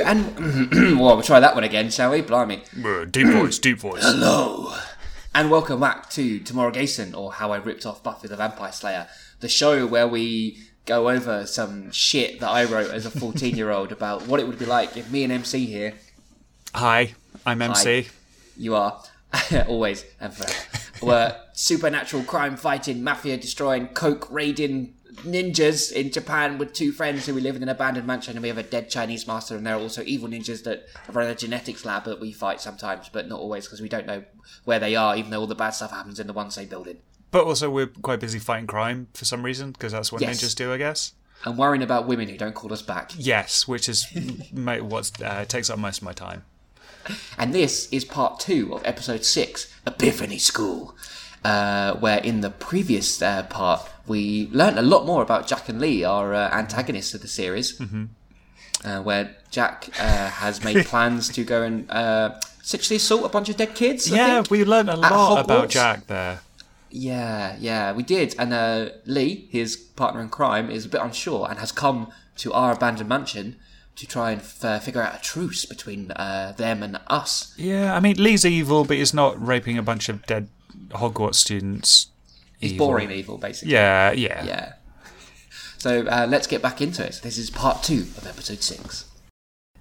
and well, we'll try that one again, shall we? Blimey. Deep voice, deep voice. Hello, and welcome back to Tomuarigassen, or How I Ripped Off Buffy the Vampire Slayer, the show where we go over some shit that I wrote as a 14 year old about what it would be like if me and MC here, Hi, I'm MC. you are, always and forever, were supernatural crime fighting, mafia destroying, coke raiding ninjas in Japan with two friends who we live in an abandoned mansion and we have a dead Chinese master and there are also evil ninjas that run a genetics lab that we fight sometimes but not always because we don't know where they are even though all the bad stuff happens in the one same building. But also, we're quite busy fighting crime for some reason because that's what Yes. ninjas do, I guess. And worrying about women who don't call us back. Yes, which is what uh, takes up most of my time. And this is part two of episode six, Epiphany School, uh, where in the previous uh, part we learned a lot more about Jack and Lee, our uh, antagonists of the series, mm-hmm. uh, where Jack uh, has made plans to go and uh, sexually assault a bunch of dead kids. Yeah, think. we learned a lot about Jack there. Yeah, yeah, we did. And uh, Lee, his partner in crime, is a bit unsure and has come to our abandoned mansion to try and f- figure out a truce between uh, them and us. Yeah, I mean, Lee's evil, but he's not raping a bunch of dead Hogwarts students. He's evil. boring evil, basically. Yeah, yeah. Yeah. So uh, let's get back into it. This is part two of episode six.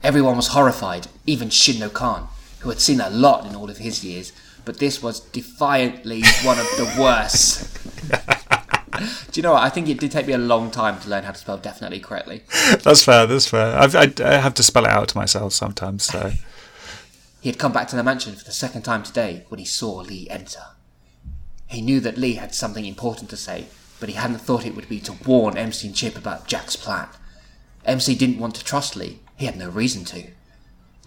Everyone was horrified, even Shinno Khan, who had seen a lot in all of his years, but this was defiantly one of the worst. Do you know what? I think it did take me a long time to learn how to spell definitely correctly. That's fair, that's fair. I've, I, I have to spell it out to myself sometimes, so. He had come back to the mansion for the second time today when he saw Lee enter. He knew that Lee had something important to say, but he hadn't thought it would be to warn MC and Chip about Jack's plan. MC didn't want to trust Lee, he had no reason to.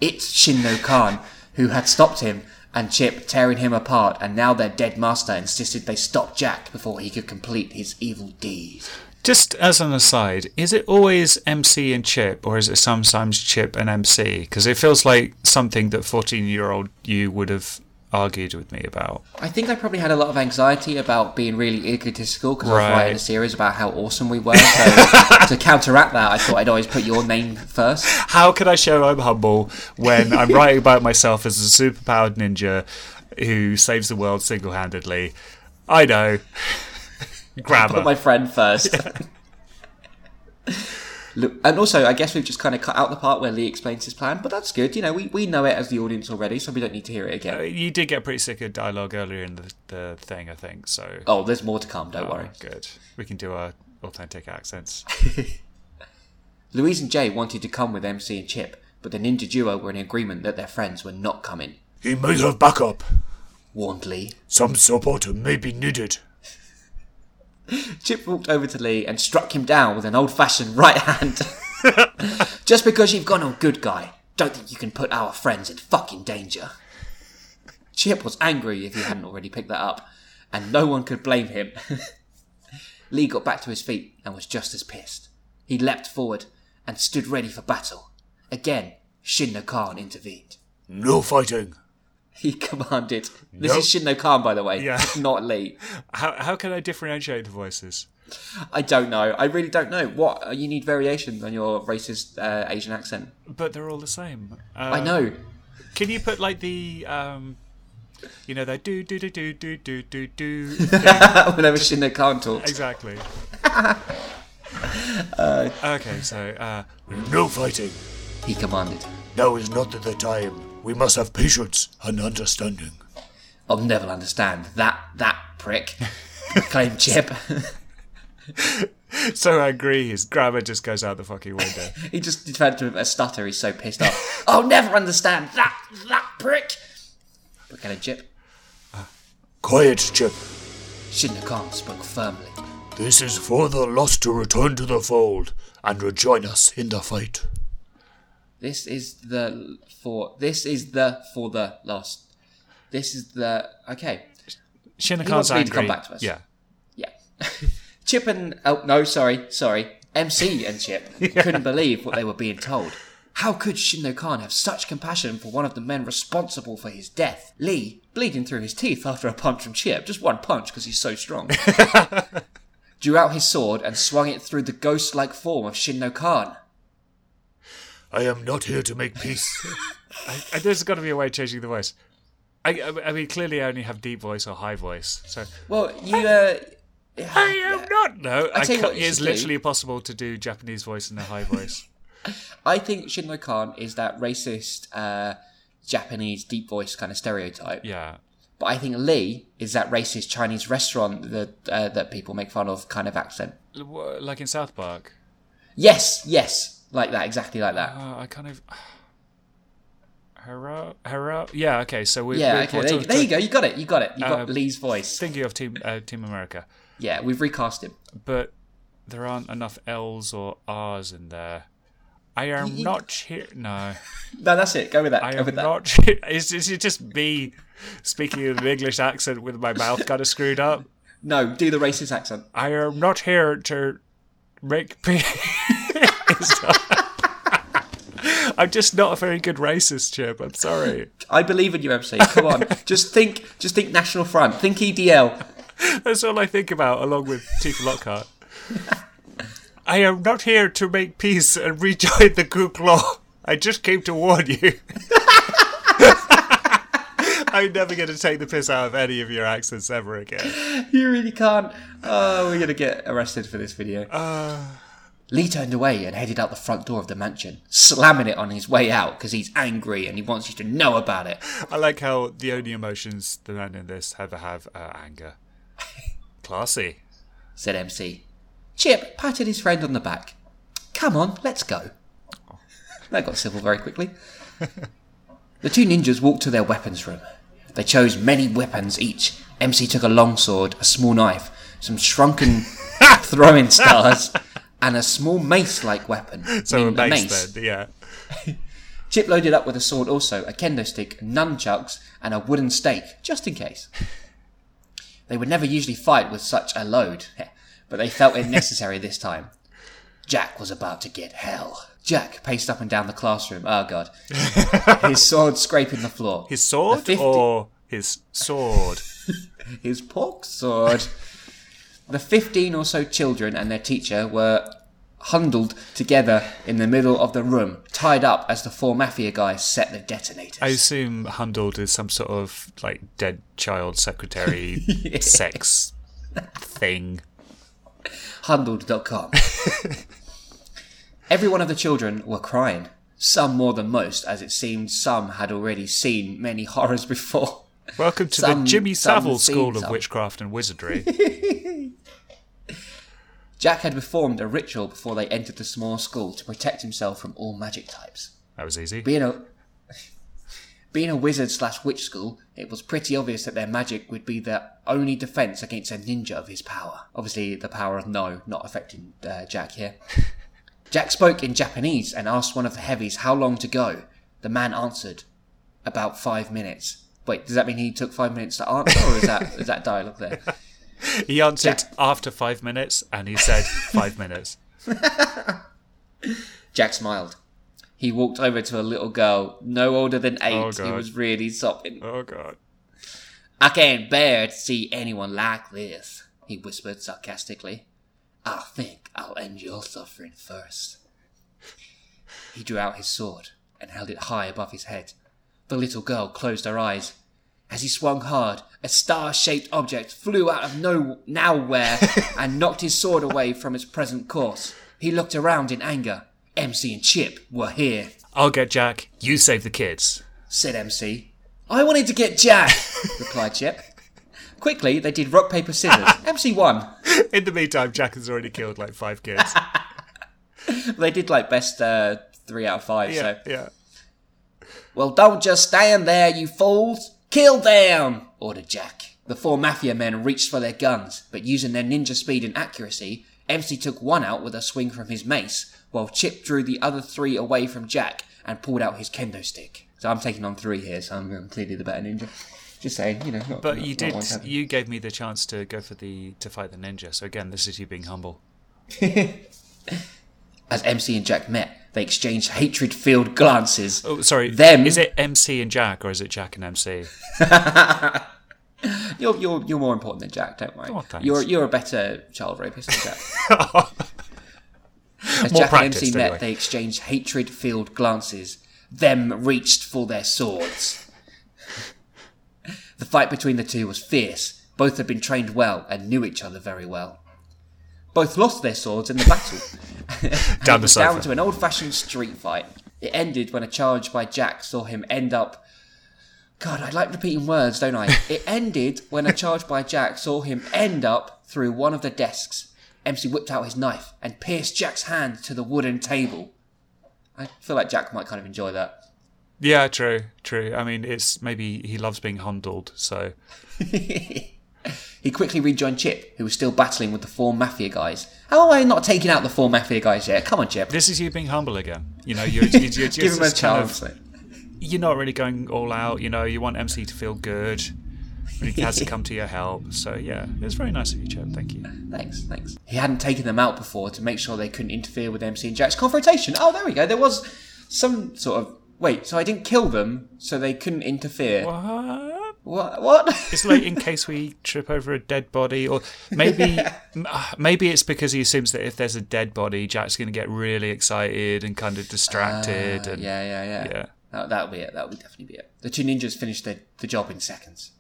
It's Shinno Khan who had stopped him and Chip tearing him apart, and now their dead master insisted they stop Jack before he could complete his evil deed. Just as an aside, is it always MC and Chip, or is it sometimes Chip and MC? Because it feels like something that 14 year old you would have argued with me about. I think I probably had a lot of anxiety about being really egotistical because I was writing a series about how awesome we were. So to counteract that, I thought I'd always put your name first. How can I show I'm humble when I'm writing about myself as a superpowered ninja who saves the world single handedly? I know. Grammar. Put my friend first. Look, and also, I guess we've just kind of cut out the part where Lee explains his plan, but that's good. You know, we, we know it as the audience already, so we don't need to hear it Uh, again. you did get pretty sick of dialogue earlier in the, the thing, I think, so. Oh, there's more to come, don't worry. Oh, good. We can do our authentic accents. Louise and Jay wanted to come with MC and Chip, but the ninja duo were in agreement that their friends were not coming, He might have backup. warned Lee. Some support may be needed. Chip walked over to Lee and struck him down with an old fashioned right hand. Just because you've gone all good guy, don't think you can put our friends in fucking danger. Chip was angry if he hadn't already picked that up, and no one could blame him. Lee got back to his feet and was just as pissed. He leapt forward and stood ready for battle. Again, Shinno Khan intervened. No fighting. He commanded. This Nope. is Shinno Khan, by the way, Yeah. not Lee. How, how can I differentiate the voices? I don't know. I really don't know. What uh, you need variations on your racist uh, Asian accent. But they're all the same. Uh, I know. Can you put like the um, you know, the do do do do do do do do. Whenever Shinno Khan talks. exactly. Uh, okay, so uh, No fighting. He commanded. Now is not the time. We must have patience and understanding. I'll never understand that that prick. Claimed Chip. so angry, his grammar just goes out the fucking window. he just developed a stutter. He's so pissed off. I'll never understand that that prick. But can Chip? Quiet, Chip. Shinno Khan spoke firmly. This is for the lost to return to the fold and rejoin us in the fight. This is the for. This is the for the lost. This is the okay. Shinna wants Khan's me to come back to us. Yeah. Yeah. Chip and oh no, sorry, sorry. MC and Chip couldn't believe what they were being told. How could Shinno Khan have such compassion for one of the men responsible for his death? Lee, bleeding through his teeth after a punch from Chip, just one punch because he's so strong, drew out his sword and swung it through the ghost-like form of Shinno Khan. I am not here to make peace. I, there's got to be a way of changing the voice. I, I, I mean, clearly I only have deep voice or high voice. So Well, you. Uh, I am not. No, I tell you what you it's should literally impossible to do Japanese voice in a high voice. I think Shinno Khan is that racist uh, Japanese deep voice kind of stereotype. yeah. But I think Lee is that racist Chinese restaurant that uh, that people make fun of kind of accent. Like in South Park. Yes, yes, like that, exactly like that. Uh, I kind of. Hello, hello. Yeah. Okay. So we. Yeah, okay, there, you- there you go. You got it. You got it. You got Uh, Lee's voice. Thinking of Team uh, Team America, Yeah, we've recast him. but there aren't enough L's or R's in there. I am you- not here. No, No, that's it. Go with that. I go am with that. not. Is, is it just me speaking in an English accent with my mouth kind of screwed up? No, do the racist accent. I am not here to make peace. I'm just not a very good racist, Chip. I'm sorry. I believe in you, MC. Come on, just think, just think National Front. Think EDL. That's all I think about, along with Tifa Lockhart. I am not here to make peace and rejoin the Ku Law. I just came to warn you. I'm never going to take the piss out of any of your accents ever again. You really can't. Oh, we're gonna get arrested for this video. Uh, Lee turned away and headed out the front door of the mansion, slamming it on his way out because he's angry and he wants you to know about it. I like how the only emotions the men in this ever have are anger. Classy. Said MC. Chip patted his friend on the back. Come on, let's go. That got civil very quickly. The two ninjas walked to their weapons room. They chose many weapons each. MC took a long sword, a small knife, some shrunken throwing stars, and a small mace-like weapon. So a named mace, then, yeah. Chip loaded up with a sword also, a kendo stick, nunchucks, and a wooden stake, just in case. They would never usually fight with such a load, but they felt it necessary this time. Jack was about to get hell. Jack paced up and down the classroom. Oh god. His sword scraping the floor. His sword The 50 or his sword? his pork sword. The 15 or so children and their teacher were huddled together in the middle of the room, tied up as the four mafia guys set the detonators. I assume Hundled is some sort of like dead child secretary sex thing. Hundled.com. Every one of the children were crying. Some more than most, as it seemed some had already seen many horrors before. Welcome to Some- the Jimmy Savile School of some. Witchcraft and Wizardry. Jack had performed a ritual before they entered the small school to protect himself from all magic types. that was easy. Being a being a wizard slash witch school, it was pretty obvious that their magic would be their only defense against a ninja of his power. Obviously, the power of no not affecting uh, Jack here. Jack spoke in Japanese and asked one of the heavies how long to go. The man answered, "About five minutes." Wait, does that mean he took five minutes to answer, or is that is that dialogue there? He answered Jack- after five minutes and he said five minutes. Jack smiled. He walked over to a little girl, no older than oh, eight, Oh, who God. was really sobbing. Oh god. I can't bear to see anyone like this, he whispered sarcastically. I think I'll end your suffering first. He drew out his sword and held it high above his head. The little girl closed her eyes. As he swung hard, a star-shaped object flew out of no nowhere and knocked his sword away from its present course. He looked around in anger. MC and Chip were here, I'll get Jack, you save the kids. said MC. I wanted to get Jack, replied Chip. Quickly, they did rock, paper, scissors. MC won. In the meantime, Jack has already killed like five kids. They did like best uh, three out of five. Yeah, So, yeah. well, don't just stand there, you fools! Kill them! ordered Jack. The four mafia men reached for their guns, but using their ninja speed and accuracy, MC took one out with a swing from his mace, while Chip drew the other three away from Jack and pulled out his kendo stick. So I'm taking on three here, so I'm, I'm clearly the better ninja. Just saying, you know. Not, But not- you did. You gave me the chance to go for the to fight the ninja. So again, this is you being humble. As MC and Jack met, they exchanged hatred-filled glances. Oh, sorry. Them- Is it MC and Jack or is it Jack and MC? You're, you're, you're more important than Jack, don't worry. Oh. You're, you're a better child rapist than Jack. As More Jack and MC practiced, met, they exchanged hatred-filled glances. Them reached for their swords. the fight between the two was fierce. Both had been trained well and knew each other very well. Both lost their swords in the battle. Down the was down to an old-fashioned street fight. It ended when a charge by Jack saw him end up. God, I like repeating words, don't I? It ended when a charge by Jack saw him end up through one of the desks. MC whipped out his knife and pierced Jack's hand to the wooden table. I feel like Jack might kind of enjoy that. Yeah, true, true. I mean, it's maybe he loves being hundled, so He quickly rejoined Chip, who was still battling with the four mafia guys. How am I not taking out the four mafia guys yet? Come on, Chip. this is you being humble again. You know, you're, you're, you're Give him a just kind of- you're not really going all out. You know, you want MC to feel good. When he has to come to your help. So yeah, it was very nice of you, Chad. Thank you. Thanks, thanks. He hadn't taken them out before to make sure they couldn't interfere with MC and Jack's confrontation. Oh, there we go. There was some sort of. Wait, so I didn't kill them, so they couldn't interfere. What? What? What? It's like in case we trip over a dead body, or maybe m- uh, maybe it's because he assumes that if there's a dead body, Jack's going to get really excited and kind of distracted. Uh, and yeah, yeah, yeah. yeah. That, that'll be it. That would definitely be it. The two ninjas finished the, the job in seconds.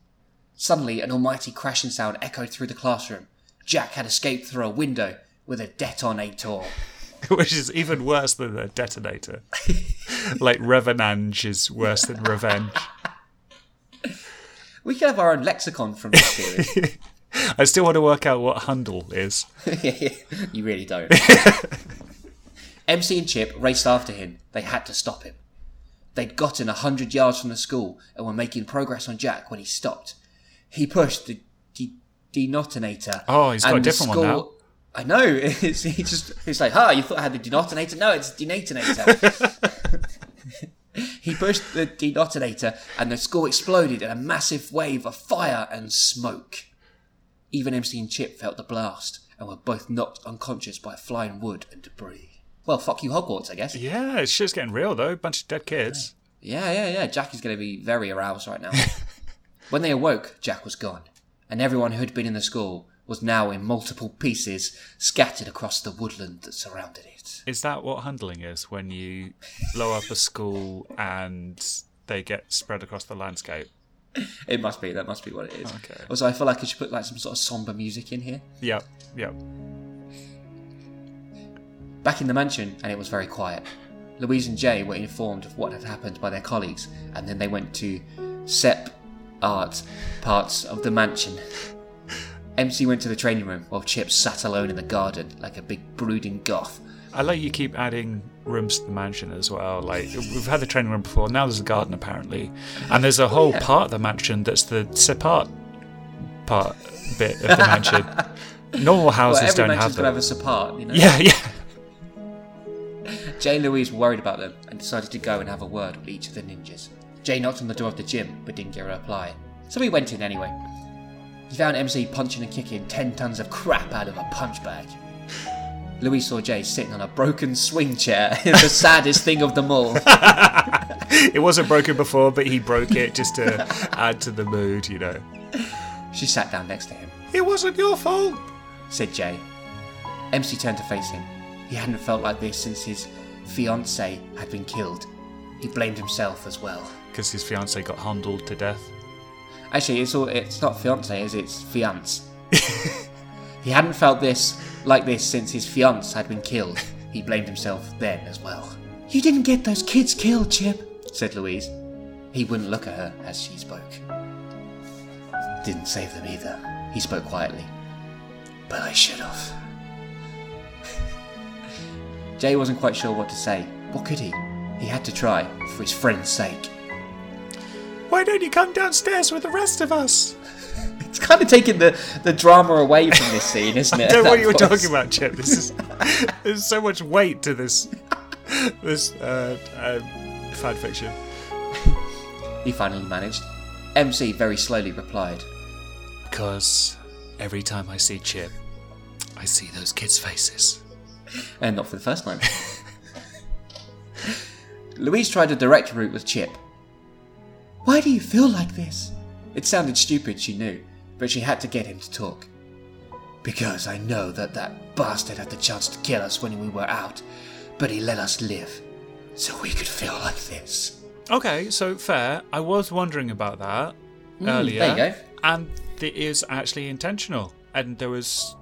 Suddenly, an almighty crashing sound echoed through the classroom. Jack had escaped through a window with a detonator. which is even worse than a detonator. like revenange is worse than revenge. We could have our own lexicon from this series. I still want to work out what hundle is. you really don't. MC and Chip raced after him. They had to stop him. They'd gotten a hundred yards from the school and were making progress on Jack when he stopped. He pushed the de- denominator. Oh, he's got a different one now. I know. It's, he just he's like, "Huh, you thought I had the denominator? No, it's denominator." He pushed the detonator, and the school exploded in a massive wave of fire and smoke. Even MC and Chip felt the blast and were both knocked unconscious by flying wood and debris. Well, fuck you, Hogwarts, I guess. Yeah, it's just getting real though. Bunch of dead kids. Yeah, yeah, yeah. Jack is going to be very aroused right now. when they awoke, Jack was gone, and everyone who had been in the school was now in multiple pieces scattered across the woodland that surrounded it. Is that what handling is? When you blow up a school and they get spread across the landscape? It must be. That must be what it is. Okay. Also, I feel like I should put like some sort of somber music in here. Yep, yep. Back in the mansion, and it was very quiet. Louise and Jay were informed of what had happened by their colleagues, and then they went to SEP art parts of the mansion. MC went to the training room while Chip sat alone in the garden like a big brooding goth. I like you keep adding rooms to the mansion as well. Like we've had the training room before. Now there's a garden apparently, and there's a whole yeah. part of the mansion that's the separt part bit of the mansion. Normal Well, houses every don't mansion's have to have a support, you know. Yeah, yeah. Jay and Louise were worried about them and decided to go and have a word with each of the ninjas. Jay knocked on the door of the gym but didn't get a reply, so he went in anyway. He found MC punching and kicking 10 tons of crap out of a punch bag. Saw Jay sitting on a broken swing chair, the saddest thing of them all. It wasn't broken before, but he broke it just to add to the mood. You know. She sat down next to him. It wasn't your fault. said Jay. MC turned to face him. He hadn't felt like this since his fiancée had been killed. He blamed himself as well. Because his fiance got handled to death. Actually, it's all it's not fiance, is it? It's fiance. he hadn't felt this like this since his fiance had been killed. He blamed himself then as well. You didn't get those kids killed, Chip, said Louise. He wouldn't look at her as she spoke. Didn't save them either. He spoke quietly. But I should have. Jay wasn't quite sure what to say. What could he? He had to try, for his friend's sake. Why don't you come downstairs with the rest of us? It's kind of taking the, the drama away from this scene, isn't it? I don't know what you were talking about, Chip. This is there's so much weight to this this uh, uh, fan fiction. He finally managed. MC very slowly replied, Because every time I see Chip, I see those kids' faces. and not for the first time. Louise tried a direct route with Chip. Why do you feel like this? It sounded stupid, she knew, but she had to get him to talk. Because I know that that bastard had the chance to kill us when we were out, but he let us live, so we could feel like this. Okay, so fair. I was wondering about that hmm, earlier. there you go. And it is actually intentional. And there was,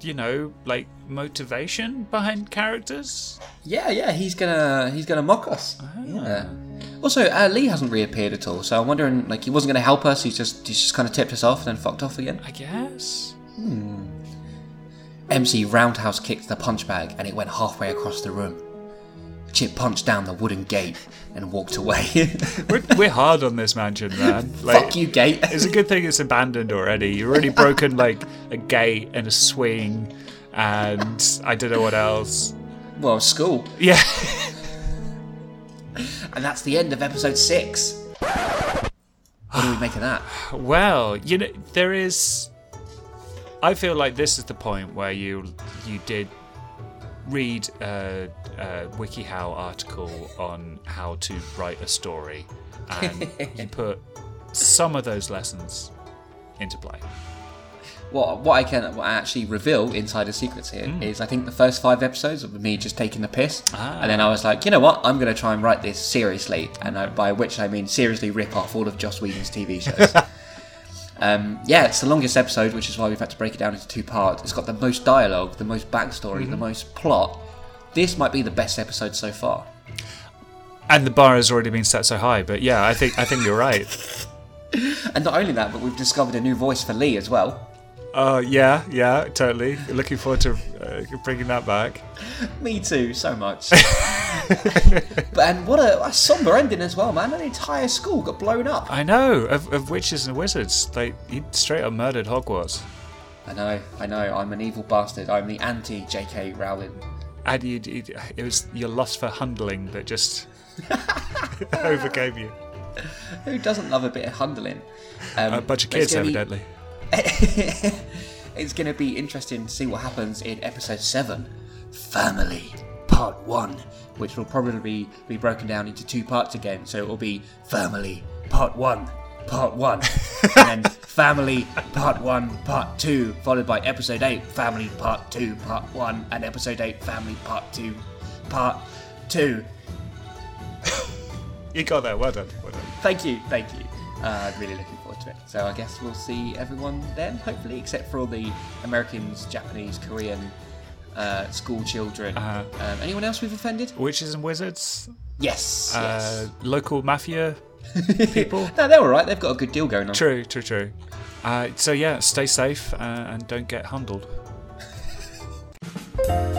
you know, like motivation behind characters. Yeah, yeah, he's gonna he's gonna mock us. Ah. Yeah. Also, uh, Lee hasn't reappeared at all, so I'm wondering, like, he wasn't gonna help us. He's just he's just kind of tipped us off and then fucked off again. I guess. Hmm. MC roundhouse kicked the punch bag and it went halfway across the room. Chip punched down the wooden gate and walked away. We're, we're hard on this mansion, man. Like, Fuck you, gate. It's a good thing it's abandoned already. You've already broken like a gate and a swing, and I don't know what else. well, school. Yeah. And that's the end of episode six. What do we make of that? Well, you know, there is. I feel like this is the point where you you did read a, a WikiHow article on how to write a story, and you put some of those lessons into play. What what I can what I actually reveal insider secrets here is I think the first five episodes of me just taking the piss, Ah. and then I was like, you know what, I'm going to try and write this seriously, and I, by which I mean seriously rip off all of Joss Whedon's TV shows. um, yeah, it's the longest episode, which is why we've had to break it down into two parts. It's got the most dialogue, the most backstory, the most plot. This might be the best episode so far. And the bar has already been set so high, but yeah, I think I think you're right. And not only that, but we've discovered a new voice for Lee as well. Uh, yeah, yeah, totally. Looking forward to uh, bringing that back. Me too, so much. but and what a, a somber ending as well, man. An entire school got blown up. I know of, of witches and wizards. They he straight up murdered Hogwarts, I know, I know. I'm an evil bastard. I'm the anti J.K. Rowling. and you, you, it was your lust for handling that just overcame you. Who doesn't love a bit of handling? Um, A bunch of kids, gonna be- evidently. it's going to be interesting to see what happens in episode 7 Family Part 1, which will probably be, be broken down into two parts again. So it will be Family Part 1, Part 1, and then Family Part 1, Part 2, followed by episode 8 Family Part 2, Part 1, and episode 8 Family Part 2, Part 2. You got that. Well done. Well done. Thank you, thank you. Uh, really looking to it. So I guess we'll see everyone then, hopefully, except for all the Americans, Japanese, Korean, uh, school children. Uh-huh. Um, anyone else we've offended? Witches and wizards, Yes, uh, yes. local mafia people. No, they're all right. They've got a good deal going on. True, true, true. Uh, so yeah, stay safe uh, and don't get handled.